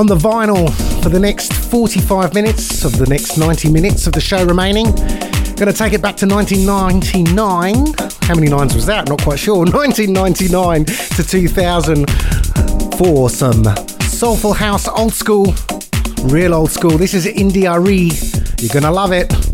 on the vinyl for the next 45 minutes of the next 90 minutes of the show remaining. Gonna take it back to 1999. How many nines was that? Not quite sure. 1999 to 2000 for some soulful house, old school, real old school. This is India.Arie. You're gonna love it.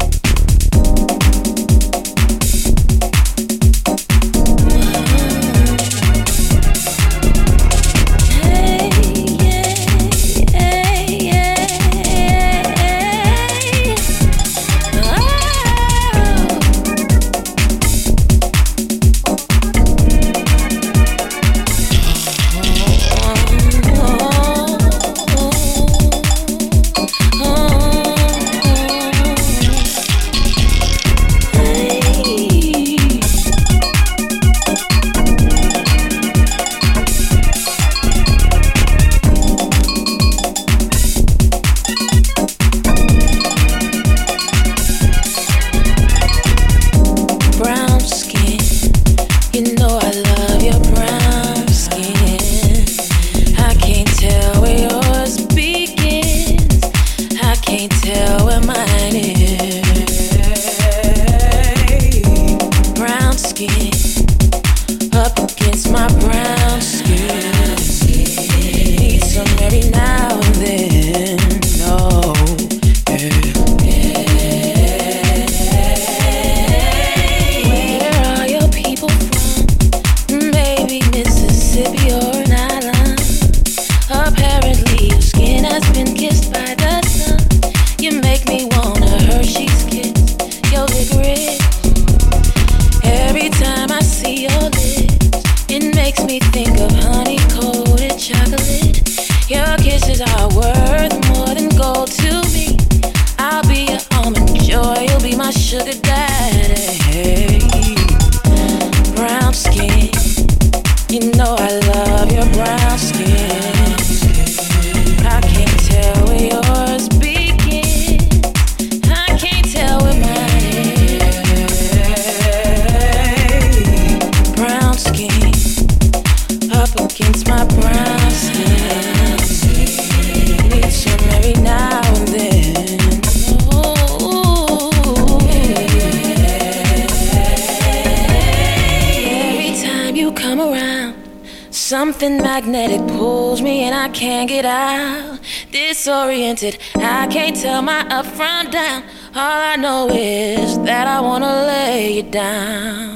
Something magnetic pulls me and I can't get out. Disoriented, I can't tell my up from down. All I know is that I wanna lay you down.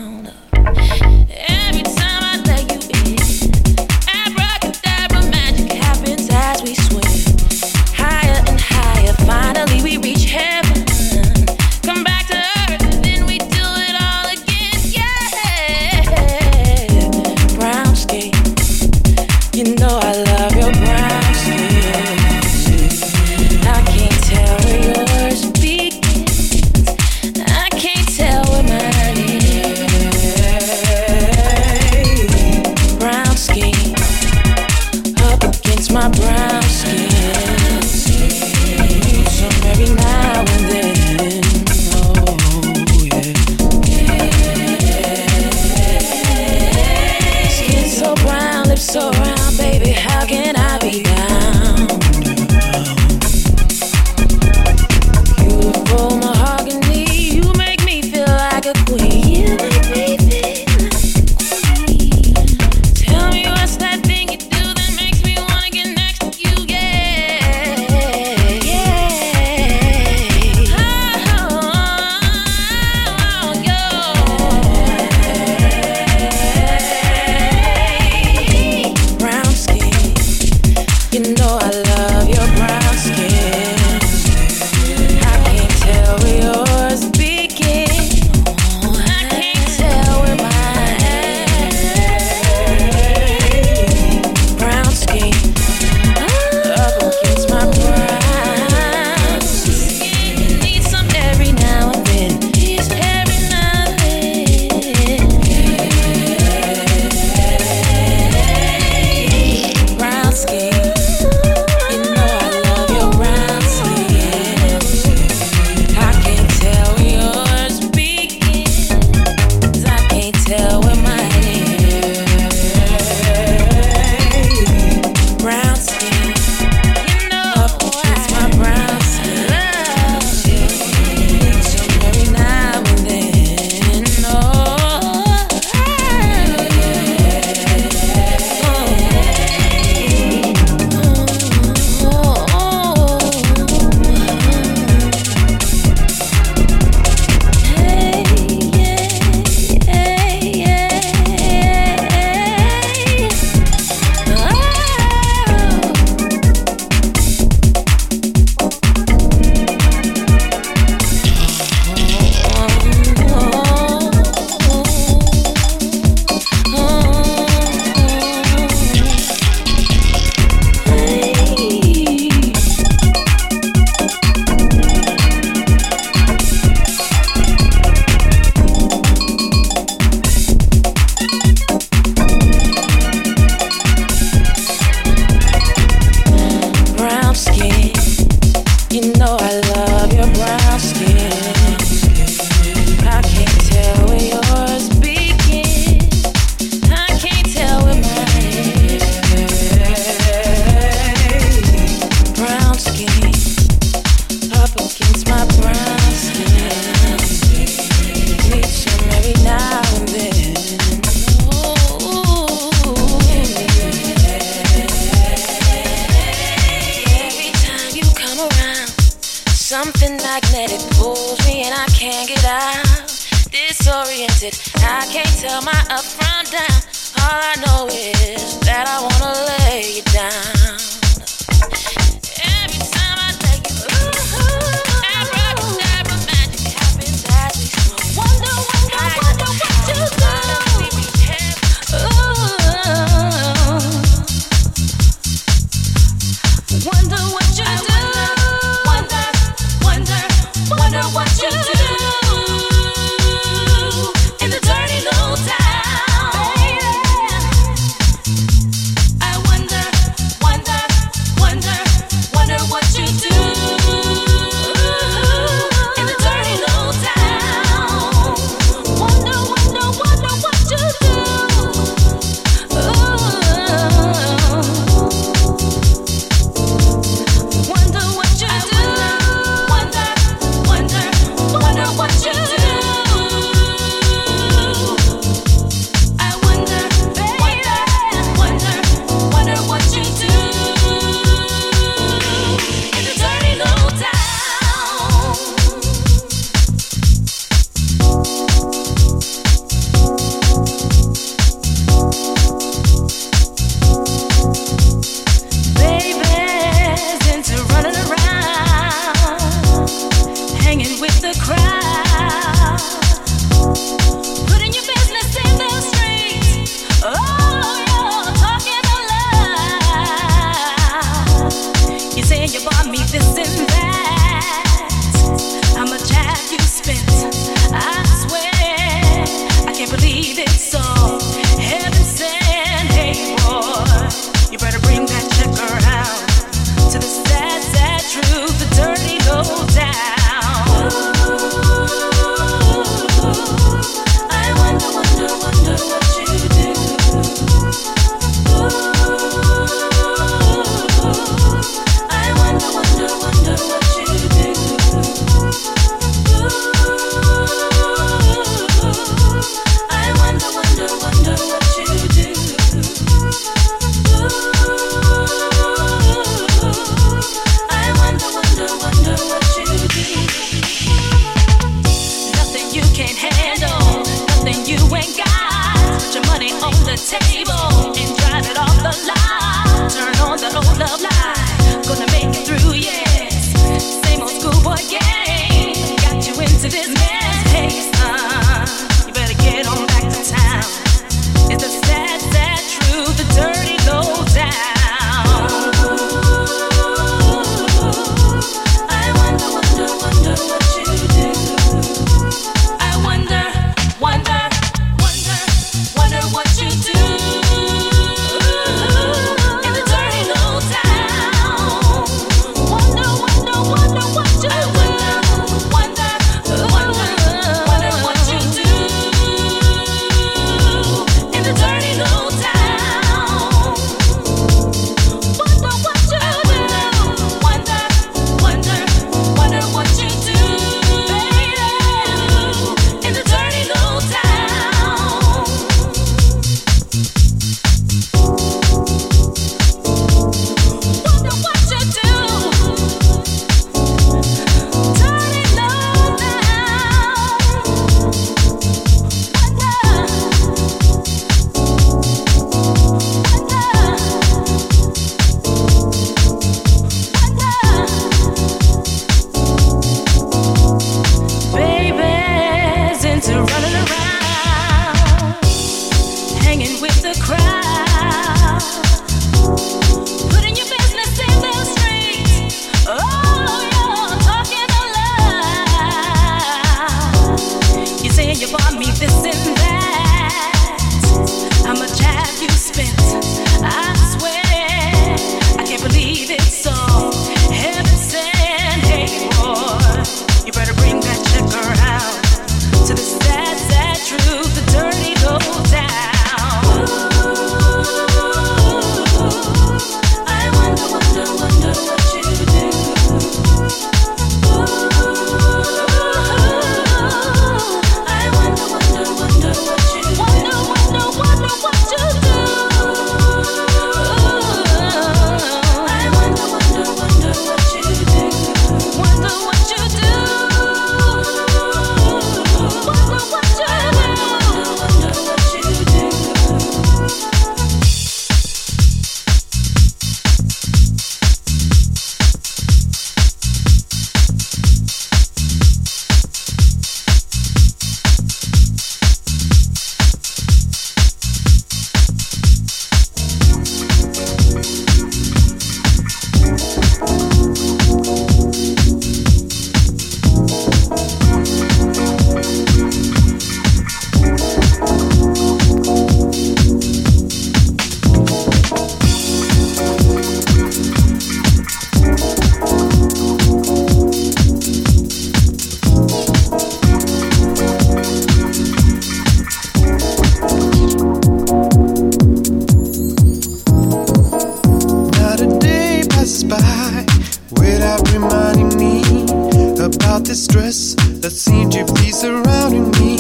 distress that seemed to be surrounding me.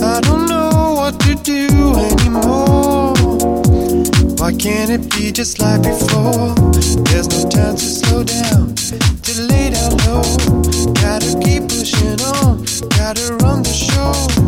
I don't know what to do anymore. Why can't it be just like before? There's no time to slow down, to lay down low. Gotta keep pushing on, gotta run the show.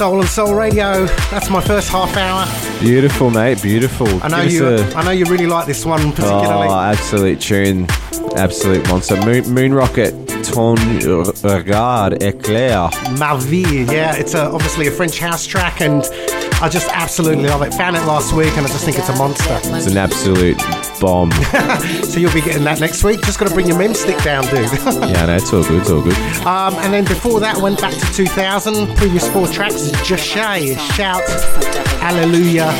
Soul on Soul Radio. That's my first half hour. Beautiful, mate. Beautiful. I know you. A... I know you really like this one particularly. Oh, absolute tune, absolute monster. Moon, Moon Rocket, ton regard éclair. Ma vie. Yeah, it's a, obviously a French house track, and I just absolutely love it. Found it last week, and I just think it's a monster. It's an absolute bomb. so you'll be getting that next week. Just got to bring your mem stick down, dude. yeah, no, it's all good. It's all good. Um, and then before that, went back to 2000. Previous four tracks: Jashay, Shout, Hallelujah,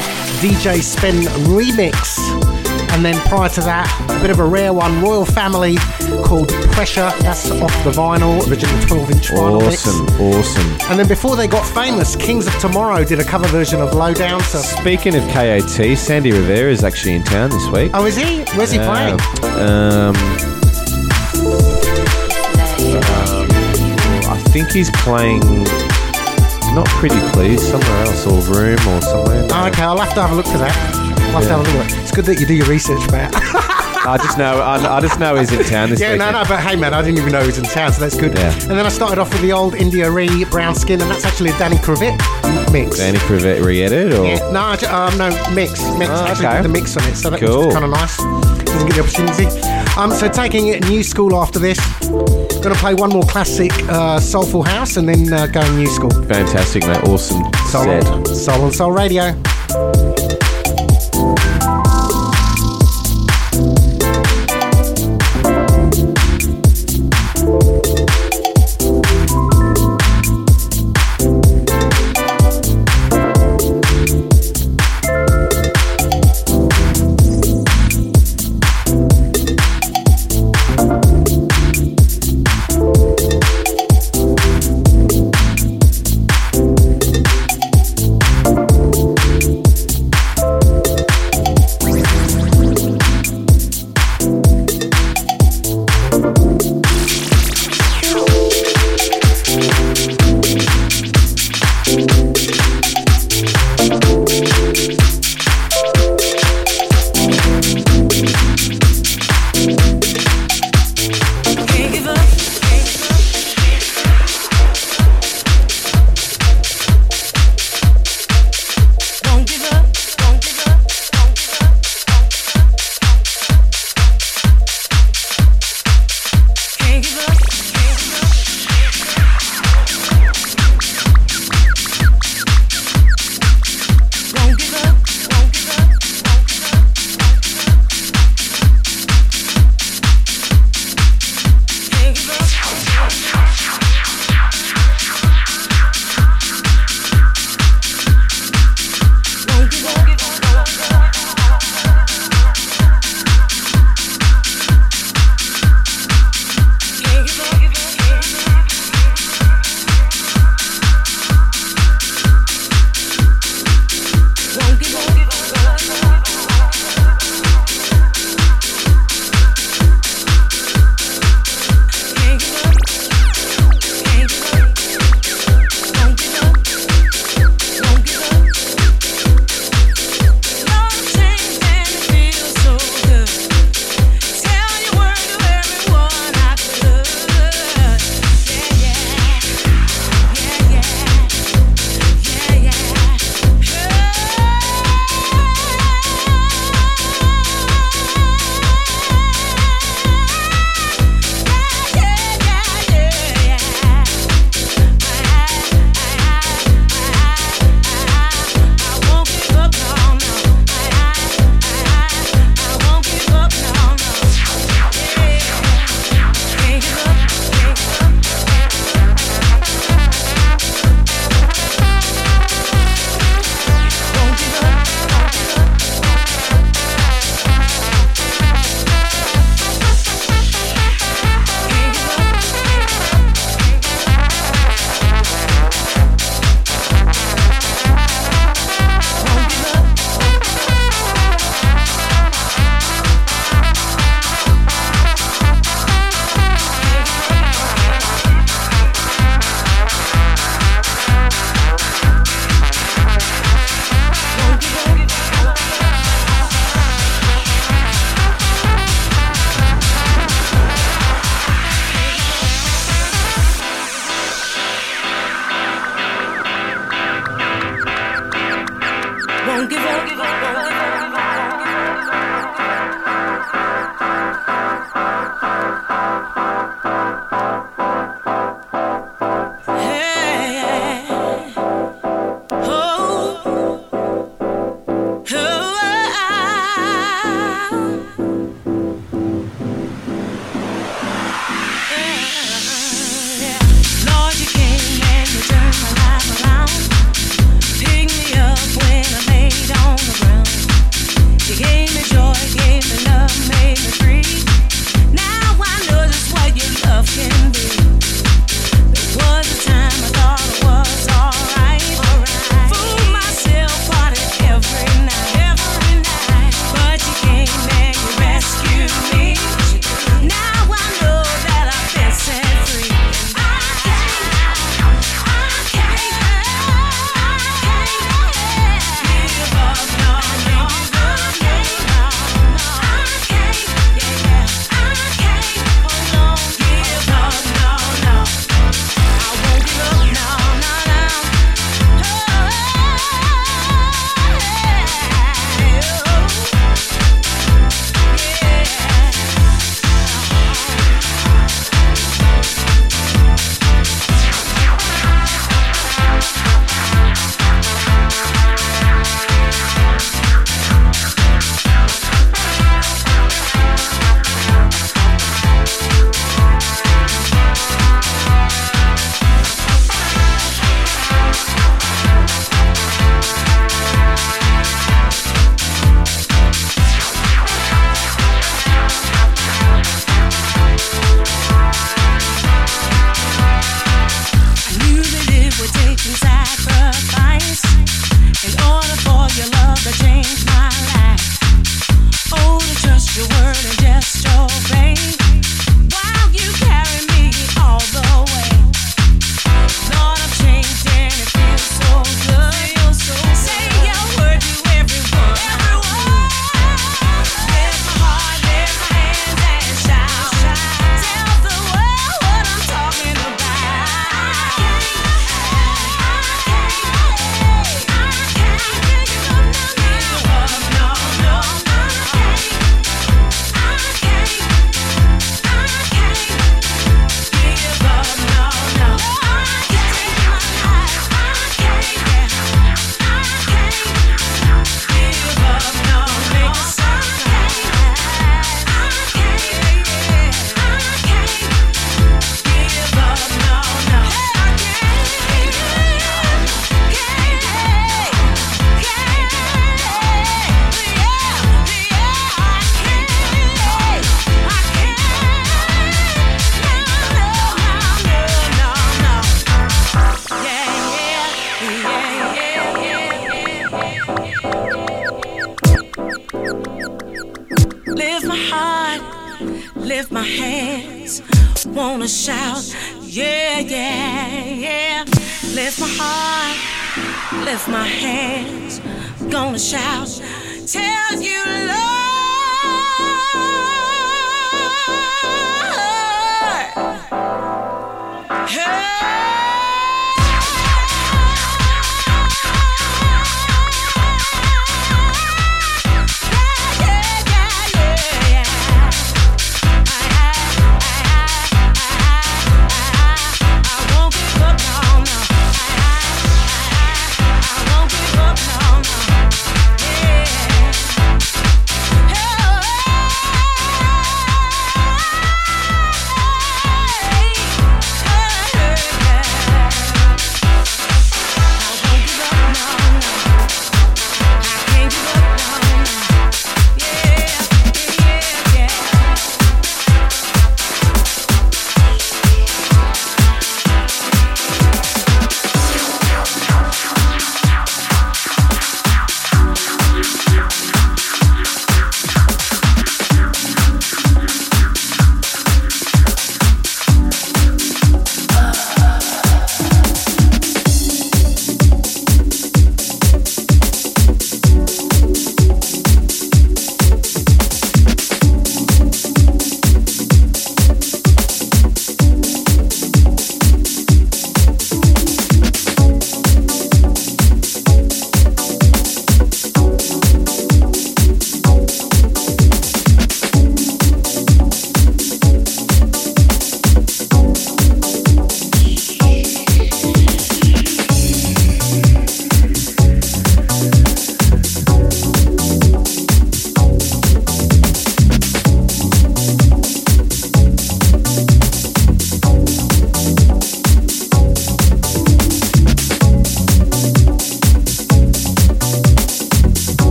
DJ Spen remix. And then prior to that, a bit of a rare one, Royal Family called Pressure. That's off the vinyl, original 12 inch vinyl. Awesome, mix. awesome. And then before they got famous, Kings of Tomorrow did a cover version of Lowdown. So Speaking of KOT, Sandy Rivera is actually in town this week. Oh, is he? Where's he uh, playing? Um, um, I think he's playing not Pretty Please, somewhere else, or Room or somewhere. Oh, okay, I'll have to have a look for that. I'll have to have a look. It's good that you do your research, Matt. I just know. I, I, just know he's in town this Yeah, weekend. no, no. But hey, man, I didn't even know he was in town, so that's good. Yeah. And then I started off with the old India.Arie brown skin, and that's actually a Danny Krivit mix. Danny Krivit re-edited, or yeah, no, um, no mix, mix. Oh, actually, okay. the mix on it, so that's cool. kind of nice. Doesn't get the opportunity. Um, so taking it new school after this. Going to play one more classic uh, soulful house, and then uh, going new school. Fantastic, mate. Awesome. Soul, set. Soul on Soul Radio.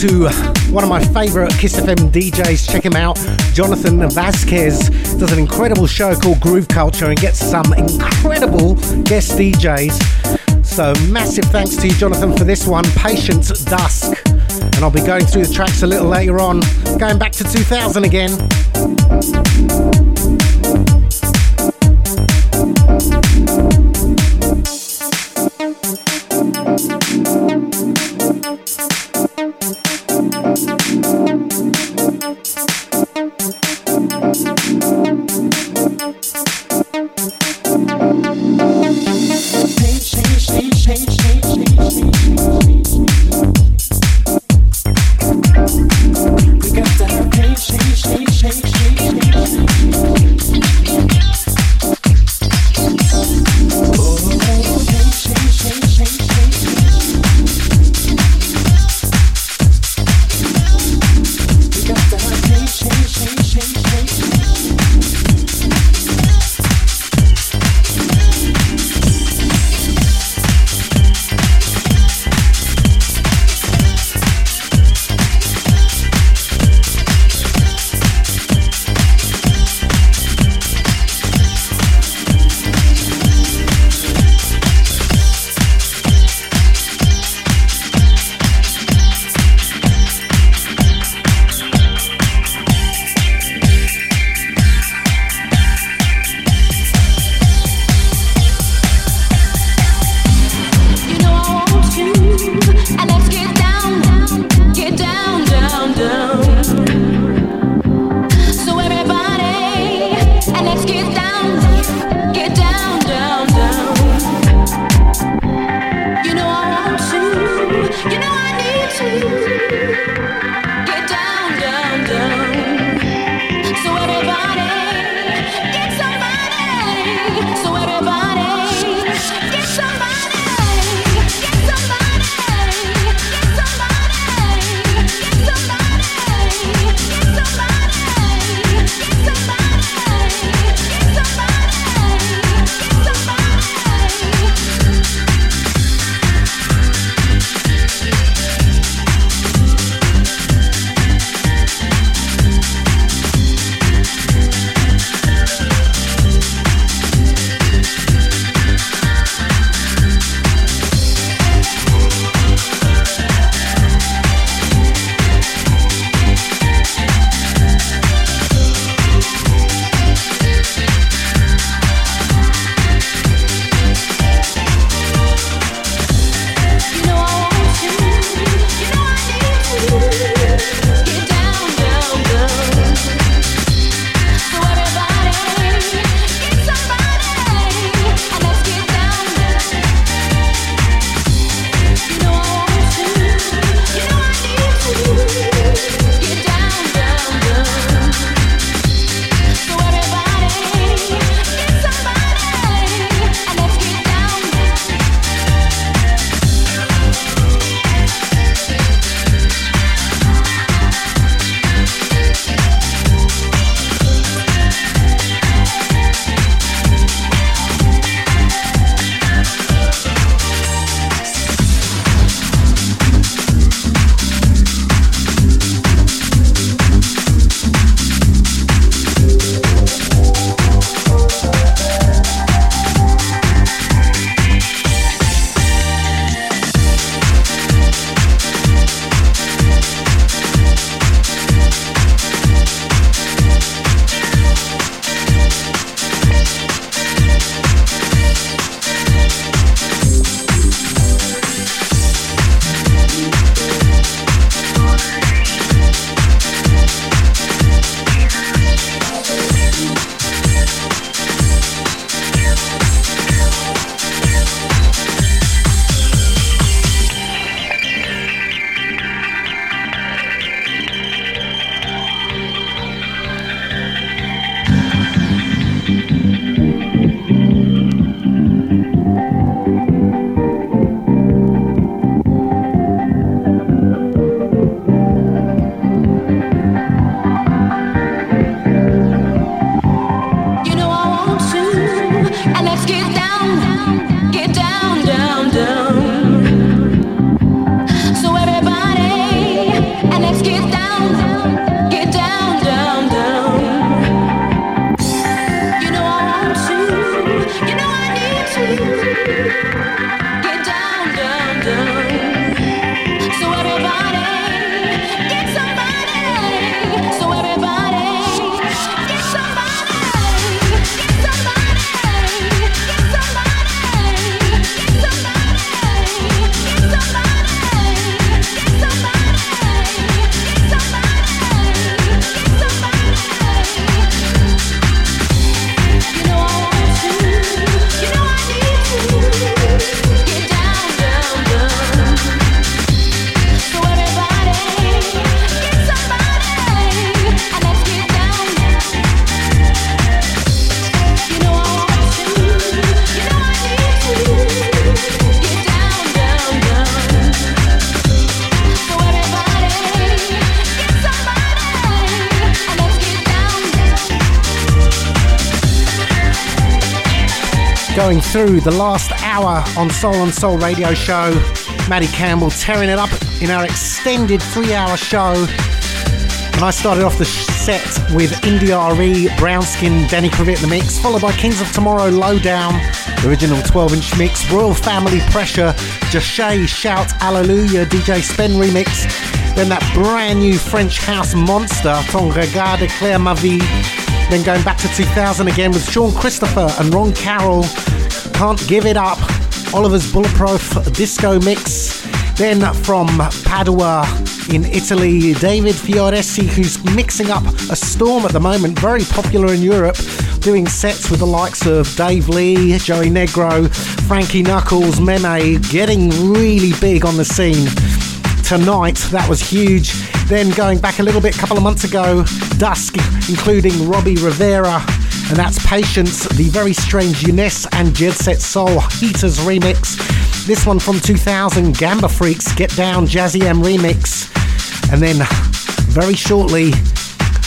To one of my favourite Kiss FM DJs. Check him out. Jonathan Vasquez does an incredible show called Groove Culture and gets some incredible guest DJs. So massive thanks to you, Jonathan, for this one, Patience Dusk. And I'll be going through the tracks a little later on, going back to 2000 again. Through the last hour on Soul on Soul radio show. Maddie Campbell tearing it up in our extended three hour show. And I started off the set with India RE, Brownskin, Danny Krivit the mix, followed by Kings of Tomorrow, Lowdown, original 12 inch mix, Royal Family Pressure, Jashay, Shout, Alleluia, DJ Spen remix, then that brand new French house monster, Ton Regard Claire Ma Vie, then going back to 2000 again with Sean Christopher and Ron Carroll, Can't Give It Up, Oliver's Bulletproof Disco Mix, then from Padua in Italy, David Fioresci, who's mixing up a storm at the moment, very popular in Europe, doing sets with the likes of Dave Lee, Joey Negro, Frankie Knuckles, Meme, getting really big on the scene. Tonight, that was huge. Then going back a little bit, a couple of months ago, Dusk, including Robbie Rivera, and that's Patience, the very strange Eunice and Jet Set Soul Heaters remix. This one from 2000, Gamba Freaks, Get Down Jazzy M remix. And then very shortly,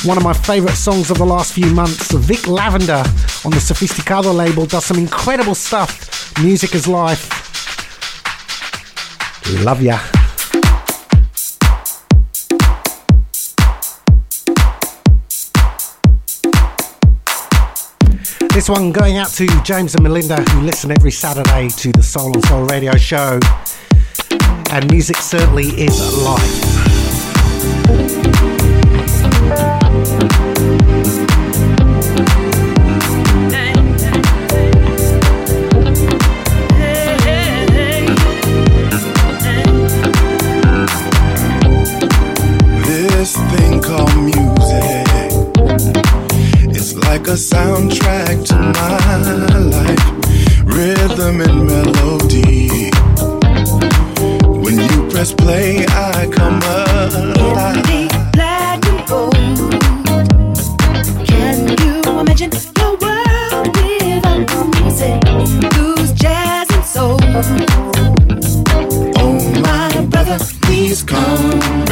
one of my favourite songs of the last few months, Vick Lavender on the Sofisticado label, does some incredible stuff. Music is life. Love ya. This one going out to James and Melinda who listen every Saturday to the Soul on Soul radio show. And music certainly is life. A soundtrack to my life. Rhythm and melody. When you press play, I come alive. The and. Can you imagine world music? Blues, jazz, and soul. Oh, my brother, please come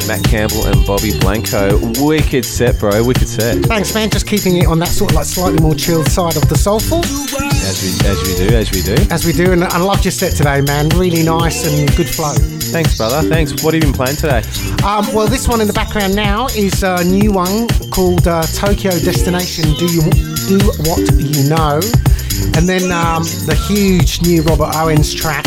with Matt Campbell and Robbie Blanco. Wicked set, bro. Wicked set. Thanks, man. Just keeping it on that sort of like slightly more chilled side of the soulful, As we as we do, as we do. as we do. And I loved your set today, man. Really nice and good flow. Thanks, brother. Thanks. What have you been playing today? Um, well, this one in the background now is a new one called uh, Tokyo Destination. Do you do what you know? And then um, the huge new Robert Owens track,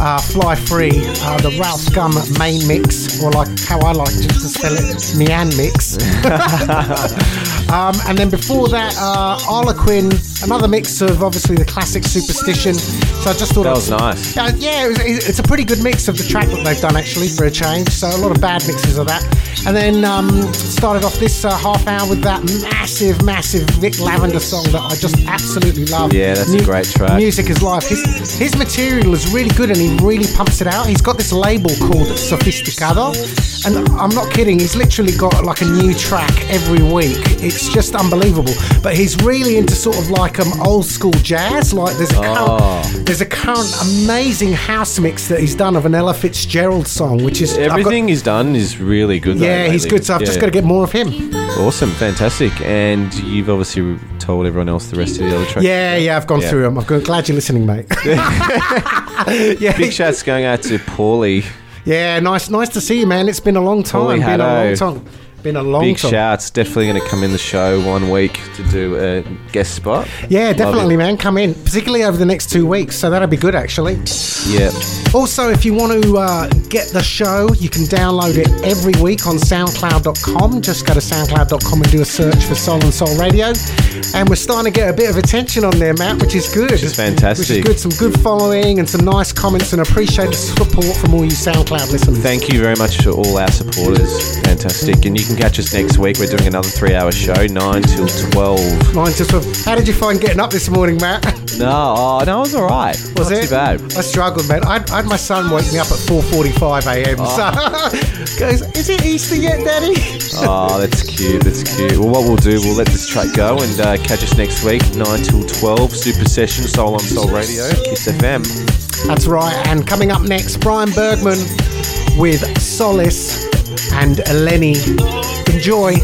uh, Fly Free, uh, the Ralf Gum main mix, or like how I like to, to spell it, Mian mix. um, and then before that, uh, Harlequin, another mix of obviously the classic Superstition. So I just thought That was nice. uh, yeah, it was, it's a pretty good mix of the track that they've done actually for a change. So a lot of bad mixes of that. And then um, started off this uh, half hour with that massive, massive Vick Lavender song that I just absolutely love. Yeah, that's a great track. Music is life. His, his material is really good and he really pumps it out. He's got this label called Sophisticado. And I'm not kidding, he's literally got like a new track every week. It's just unbelievable. But he's really into sort of like um, old school jazz. Like there's a Oh. current, there's a current amazing house mix that he's done of an Ella Fitzgerald song, which is I've got- Everything he's done is really good. though, yeah, he's good. So I've just got to get more of him. Awesome, fantastic. And you've obviously told everyone else the rest of the other tracks. Yeah, yeah, I've gone Yeah. through them. I'm glad you're listening, mate. yeah, Big shouts going out to Paulie. yeah, nice, nice to see you, man. It's been a long time. Holy Been a long time. Been a long Big time. shouts. Definitely going to come in the show one week to do a guest spot. Yeah, definitely, it. man. Come in, particularly over the next two weeks. So that'll be good, actually. Yeah. Also, if you want to uh, get the show, you can download it every week on SoundCloud.com. Just go to SoundCloud.com and do a search for Soul on Soul Radio. And we're starting to get a bit of attention on there, Matt, which is good. Which is fantastic. Which is good. Some good following and some nice comments, and appreciate the support from all you SoundCloud listeners. Thank you very much to all our supporters. Fantastic. And you can catch us next week. We're doing another three hour show, 9 till 12. Mine just sort How did you find getting up this morning, Matt? No, oh, no, it was all right. Was Not it? too bad. I struggled, man. I, I had my son wake me up at 4:45 a.m. Oh. So goes, is it Easter yet, Daddy? Oh, that's cute. That's cute. Well, what we'll do, we'll let this track go and uh, catch us next week, 9 till 12. Super Session, Soul on Soul Radio, Kiss FM. That's right. And coming up next, Brian Bergman with Solace and Lenny. Enjoy.